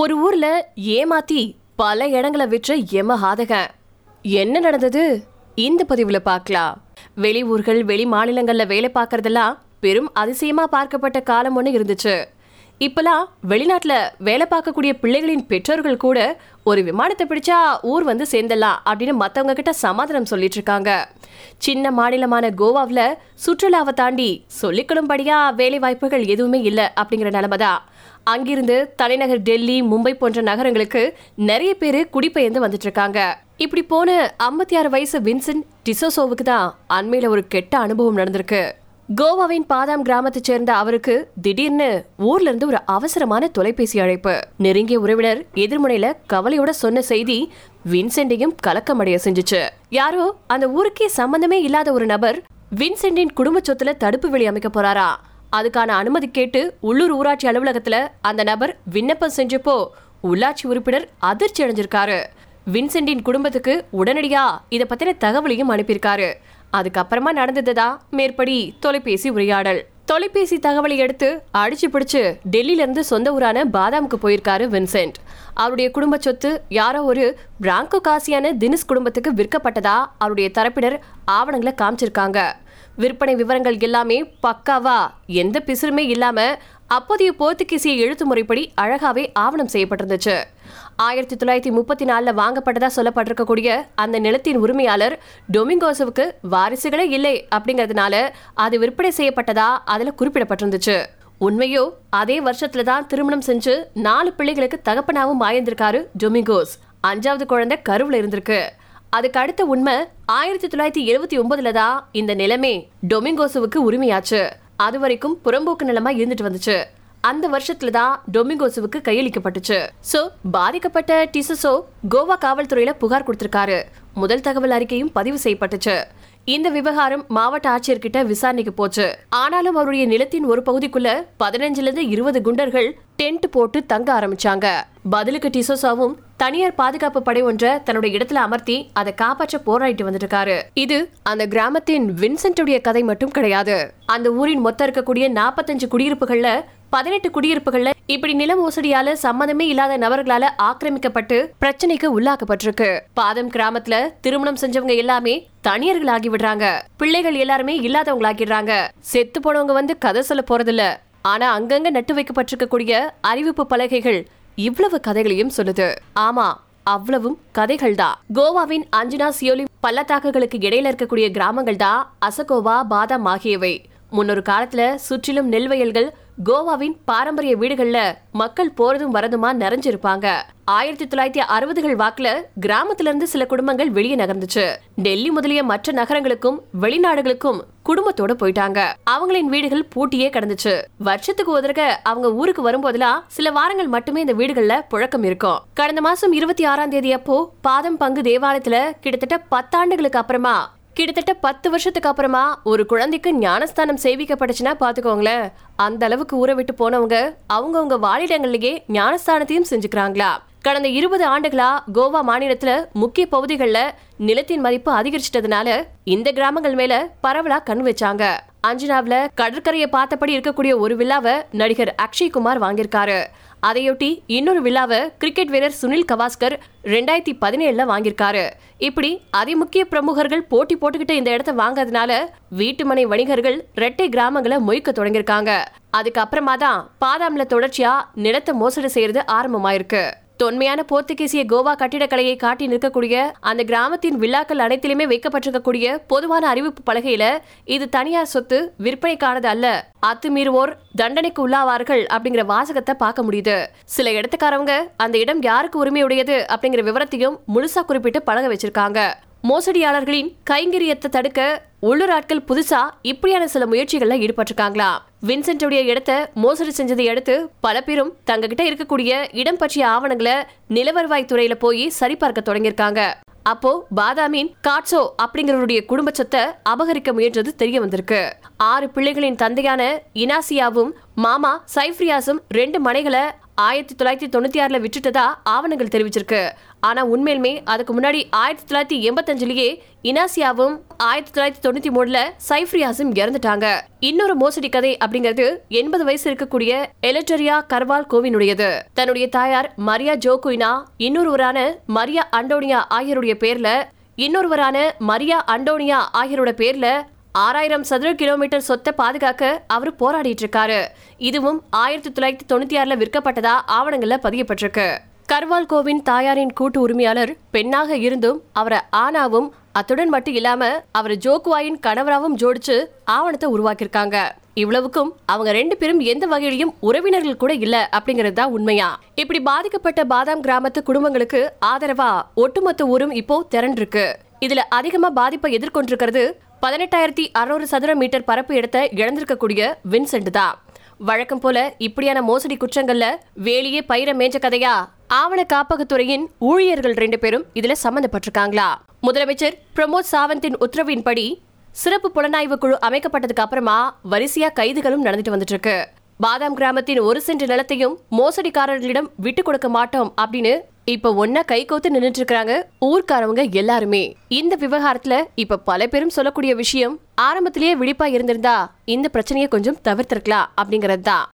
ஒரு ஊர்ல ஏமாத்தி பல இடங்களை விற்ற எம ஹாதகன் என்ன நடந்தது? இந்த பதிவுல பார்க்கலாம் வெளியூர்கள் வெளி மாநிலங்கள்ல வேலை பார்க்கறதெல்லாம் பெரும் அதிசயமா பார்க்கப்பட்ட காலம் ஒன்று இருந்துச்சு. இப்பெல்லாம் வெளிநாட்டில் வேலை பார்க்கக்கூடிய பிள்ளைகளின் பெற்றோர்கள் கூட ஒரு விமானத்தை பிடிச்சா ஊர் வந்து சேர்ந்துடலாம் அப்படின்னு மற்றவங்க கிட்ட சமாதானம் சொல்லிட்டு இருக்காங்க. சின்ன மாநிலமான கோவாவில் சுற்றுலாவை தாண்டி சொல்லிக்கொள்ளும்படியா வேலை வாய்ப்புகள் எதுவுமே இல்லை அப்படிங்கிற நிலைமை தான் அங்கிருந்து தலைநகர் டெல்லி மும்பை போன்ற நகரங்களுக்கு நிறைய பேர் குடிபெயர்ந்து வந்துட்டு இருக்காங்க. இப்படி போன ஐம்பத்தி ஆறு வயசு வின்சென்ட் டிசோசோவுக்கு தான் அண்மையில் ஒரு கெட்ட அனுபவம் நடந்திருக்கு. கோவாவின் பாதாம் கிராமத்தை சேர்ந்த அவருக்கு திடீர்னு ஊர்ல இருந்து ஒரு அவசரமான தொலைபேசி அழைப்பு. நெருங்கிய உறவினர் எதிர்முனையில கவலையோட சொன்ன செய்தி வின்சென்டையும் கலக்கமடைய செஞ்சுச்சு. யாரோ அந்த ஊருக்கே சம்பந்தமே இல்லாத ஒரு நபர் வின்சென்டின் குடும்ப சொத்துல தடுப்பு வெளி அமைக்க போறாரா? அதுக்கான அனுமதி கேட்டு உள்ளூர் ஊராட்சி அலுவலகத்துல அந்த நபர் விண்ணப்பம் செஞ்சப்போ உள்ளாட்சி உறுப்பினர் அதிர்ச்சி அடைஞ்சிருக்காரு. வின்சென்டின் குடும்பத்துக்கு உடனடியா இத பத்தின தகவலையும் அனுப்பியிருக்காரு. அதுக்கப்புறமா நடந்ததுதான் மேற்படி தொலைபேசி உரையாடல். தொலைபேசி தகவலை எடுத்து அடிச்சு பிடிச்சு டெல்லியிலேருந்து சொந்த ஊரான பாதாமுக்கு போயிருக்காரு வின்சென்ட். அவருடைய குடும்ப சொத்து யாரோ ஒரு பிராங்கோ காசியான தினிஸ் குடும்பத்துக்கு விற்கப்பட்டதா அவருடைய தரப்பினர் ஆவணங்களை காமிச்சிருக்காங்க. விற்பனை விவரங்கள் எல்லாமே பக்காவா எந்த பிசுறுமே இல்லாமல் அப்போதைய போர்த்துகீசிய எழுத்து முறைப்படி அழகாவே ஆவணம் செய்யப்பட்டிருந்துச்சு. ஆயிரத்தி தொள்ளாயிரத்தி முப்பத்தி நாலுல வாங்கப்பட்டதா சொல்லப்பட்டிருக்கக்கூடிய அந்த நிலத்தின் உரிமையாளர் டொமிங்கோசவுக்கு வாரிசுகளே இல்லை அப்படிங்கறதுனால அது விற்பனை செய்யப்பட்டதா அதுல குறிப்பிடப்பட்டிருந்துச்சு. உண்மையோ அதே வருஷத்துல தான் திருமணம் செஞ்சு நாலு பிள்ளைகளுக்கு தகப்பனாவும் ஆயிருந்திருக்காரு டொமிங்கோஸ். அஞ்சாவது குழந்தை கருவுல இருந்திருக்கு. அதுக்கு அடுத்த உண்மை ஆயிரத்தி தொள்ளாயிரத்தி எழுபத்தி ஒன்பதுல தான் இந்த நிலைமை டொமிங்கோசுவுக்கு உரிமையாச்சு. அது வரைக்கும் புறம்போக்கு நிலமா இருந்துட்டு வந்துச்சு. அந்த வருஷத்துல தான் டொமிங்கோசுவுக்கு கையளிக்கப்பட்டுச்சு. சோ பாதிக்கப்பட்ட டிசஸோ கோவா காவல்துறையில புகார் கொடுத்திருக்காரு. முதல் தகவல் அறிக்கையும் பதிவு செய்யப்பட்டுச்சு. இந்த விவகாரம் மாவட்ட ஆட்சியர்கிட்ட விசாரணைக்கு போச்சு. ஆனாலும் அவருடைய நிலத்தின் ஒரு பகுதிக்குள்ள பதினஞ்சுல இருந்து இருபது குண்டர்கள் டென்ட் போட்டு தங்க ஆரம்பிச்சாங்க. பதிலுக்கு டிசோசாவும் தனியார் பாதுகாப்பு படை ஒன்றை தன்னுடைய இடத்துல அமர்த்தி அதை காப்பாற்ற போராடிட்டு வந்துட்டு இருக்காரு இது அந்த கிராமத்தின் வின்சென்ட்டுடைய கதை மட்டும் கிடையாது. அந்த ஊரின் மொத்தம் இருக்கக்கூடிய நாற்பத்தஞ்சு குடியிருப்புகள்ல பதினெட்டு குடியிருப்புகள்ல இப்படி நில மோசடியால சம்மந்தமே இல்லாத நபர்களால ஆக்கிரமிக்கப்பட்டு பிரச்சனைக்கு உள்ளாக்கப்பட்டிருக்கு. பாதம் கிராமத்துல திருமணம் செஞ்சவங்க எல்லாமே தனியர்களாகி விடுறாங்க. பிள்ளைகள் எல்லாருமே இல்லாதவங்களாகிடுறாங்க. செத்து போனவங்க வந்து கதை சொல்ல போறதில்ல. ஆனா அங்கங்க நட்டு வைக்கப்பட்டிருக்கக்கூடிய அறிவிப்பு பலகைகள் இவ்வளவு கதைகளையும் சொல்லுது. ஆமா அவ்வளவும் கதைகள் தான். கோவாவின் அஞ்சனா சியோலி பள்ளத்தாக்குகளுக்கு இடையில இருக்கக்கூடிய கிராமங்கள் தான் அசகோவா பாதாம் ஆகியவை. முன்னொரு காலத்துல சுற்றிலும் நெல் வயல்கள் கோவாவின் பாரம்பரிய வீடுகள்ல மக்கள் போறதும் வரதுமா நிறைஞ்சிருப்பாங்க. ஆயிரத்தி தொள்ளாயிரத்தி அறுபதுகள் வாக்குல கிராமத்துல இருந்து சில குடும்பங்கள் வெளியே நகர்ந்துச்சு. டெல்லி முதலிய மற்ற நகரங்களுக்கும் வெளிநாடுகளுக்கும் குடும்பத்தோட போயிட்டாங்க. அவங்களின் வீடுகள் பூட்டியே கிடந்துச்சு. வருஷத்துக்கு ஒரு தடவை அவங்க ஊருக்கு வரும்போதெல்லாம் சில வாரங்கள் மட்டுமே இந்த வீடுகள்ல புழக்கம் இருக்கும். கடந்த மாசம் இருபத்தி ஆறாம் தேதி அப்போ பாதம் பங்கு தேவாலயத்துல கிட்டத்தட்ட பத்தாண்டுகளுக்கு அப்புறமா கிட்டத்தட்ட பத்து வருஷத்துக்கு அப்புறமா ஒரு குழந்தைக்கு ஞானஸ்தானம் சேவிக்கப்பட்டுச்சுன்னா பாத்துக்கோங்களேன். அந்த அளவுக்கு ஊற விட்டு போனவங்க அவங்கவுங்க வாழிடங்கள்லயே ஞானஸ்தானத்தையும் செஞ்சுக்கிறாங்களா? கடந்த இருபது ஆண்டுகளா கோவா மாநிலத்துல முக்கிய பகுதிகளில் நிலத்தின் மதிப்பு அதிகரிச்சிட்டதுனால இந்த கிராமங்கள் மேல பரவலா கண் வச்சாங்க. அஞ்சனாவில கடற்கரையை பார்த்தபடி இருக்கக்கூடிய ஒரு விழாவை நடிகர் அக்ஷய் குமார் வாங்கியிருக்காரு. அதையொட்டி இன்னொரு விழாவை கிரிக்கெட் வீரர் சுனில் கவாஸ்கர் ரெண்டாயிரத்தி பதினேழுல வாங்கியிருக்காரு. இப்படி அதிமுக்கிய பிரமுகர்கள் போட்டி போட்டுக்கிட்டு இந்த இடத்த வாங்கறதுனால வீட்டுமனை வணிகர்கள் ரெட்டை கிராமங்களை மொய்க்க தொடங்கியிருக்காங்க. அதுக்கப்புறமா தான் பாதாம்ல தொடர்ச்சியா நிலத்தை மோசடி செய்யறது ஆரம்பமாயிருக்கு. தொன்மையான போர்த்துகீசிய கோவா கட்டிடக்கலையை காட்டி நிற்கக்கூடிய அந்த கிராமத்தின் விழாக்கள் அனைத்திலுமே வைக்கப்பட்டிருக்கக்கூடிய பொதுவான அறிவிப்பு பலகையில இது தனியார் சொத்து விற்பனைக்கானது அல்ல. அத்துமீறுவோர் தண்டனைக்கு உள்ளாவார்கள் அப்படிங்கிற வாசகத்தை பார்க்க முடியுது. சில இடத்துக்காரவங்க அந்த இடம் யாருக்கு உரிமையுடையது அப்படிங்கிற விவரத்தையும் முழுசா குறிப்பிட்டு பழக வச்சிருக்காங்க. மோசடியாளர்களின் கைங்கரியத்தை தடுக்க உள்ளூர் ஆட்கள் புதுசா இப்படியான சில முயற்சிகள்ல ஈடுபட்டிருக்காங்களா? வின்சென்ட்டுடைய இடத்த மோசடி செஞ்சதை அடுத்து பல பேரும் தங்ககிட்ட இருக்கக்கூடிய இடம் பற்றிய ஆவணங்களை நிலவருவாய் துறையில போய் சரிபார்க்க தொடங்கியிருக்காங்க. அப்போ பாதாமின் காட்சோ அப்படிங்கிறவருடைய குடும்ப சொத்தை அபகரிக்க முயன்றது தெரிய வந்திருக்கு. ஆறு பிள்ளைகளின் தந்தையான இனாசியாவும் மாமா சைஃப்ரியாஸும் ரெண்டு மனைகளை ஆயிரத்தி தொள்ளாயிரத்தி தொண்ணூத்தி ஆறுல விட்டுட்டதா ஆவணங்கள் தெரிவிச்சிருக்கு. ஆனா உண்மையிலுமே அதுக்கு முன்னாடி ஆயிரத்தி தொள்ளாயிரத்தி எண்பத்தஞ்சுலயே இனாசியாவும் ஆயிரத்தி தொள்ளாயிரத்தி தொண்ணூத்தி மூணுல சைஃப்ரியாஸும் இறந்துட்டாங்க. இன்னொரு மோசடி கதை அப்படிங்கிறது எண்பது வயசு இருக்கக்கூடிய எலட்டரியா கர்வால் கோவினுடையது தன்னுடைய தாயார் மரியா ஜோகுயினா இன்னொருவரான மரியா அண்டோனியா ஆகியோருடைய பேர்ல இன்னொருவரான மரியா அண்டோனியா ஆகியோரோட பேர்ல ஆறாயிரம் சதுர கிலோமீட்டர் சொத்தை பாதுகாக்க அவர் போராடிட்டு இருக்காரு இதுவும் ஆயிரத்தி தொள்ளாயிரத்தி தொண்ணூத்தி ஆறுல விற்கப்பட்டதா ஆவணங்கள்ல பதியப்பட்டிருக்கு. கர்வால் கோவின் தாயாரின் கூட்டு உரிமையாளர் பெண்ணாக இருந்தும் அவரை ஆனாவும் அத்துடன் மட்டும் இல்லாம அவர் ஜோக்குவாயின் கணவராவும் ஜோடிச்சு ஆவணத்தை உருவாக்கியிருக்காங்க. இவ்வளவுக்கும் அவங்க ரெண்டு பேரும் எந்த வகையிலும் உறவினர்கள் கூட இல்ல அப்படிங்கிறது தான் உண்மையா? இப்படி பாதிக்கப்பட்ட பாதாம் கிராமத்து குடும்பங்களுக்கு ஆதரவா ஒட்டுமொத்த ஊரும் இப்போ திரண்டிருக்கு. இதுல அதிகமா பாதிப்பை எதிர்கொண்டிருக்கிறது பதினெட்டாயிரத்தி அறுநூறு சதுர மீட்டர் பரப்பு இடத்தை இழந்திருக்கக்கூடிய வின்சென்ட் தான். வழக்கம் போல இப்படியான மோசடி குற்றங்கள்ல வேலியே பயிர மேஞ்ச கதையா? ஆவண காப்பகத்துறையின் ஊழியர்கள் ரெண்டு பேரும் இதுல சம்பந்தப்பட்டிருக்காங்களா முதலமைச்சர் பிரமோத் சாவந்தின் உத்தரவின்படி சிறப்பு புலனாய்வு குழு அமைக்கப்பட்டதுக்கு அப்புறமா வரிசையா கைதுகளும் நடந்துட்டு வந்துட்டு இருக்கு பாதாம் கிராமத்தின் ஒரு சென்ட் நிலத்தையும் மோசடிக்காரர்களிடம் விட்டு கொடுக்க மாட்டோம் அப்படின்னு இப்ப ஒன்னா கை கோத்து நின்றுட்டு இருக்காங்க ஊர்க்காரவங்க எல்லாருமே. இந்த விவகாரத்துல இப்ப பல பேரும் சொல்லக்கூடிய விஷயம் ஆரம்பத்திலேயே விழிப்பா இருந்திருந்தா இந்த பிரச்சனையை கொஞ்சம் தவிர்த்திருக்கலாம் அப்படிங்கறது தான்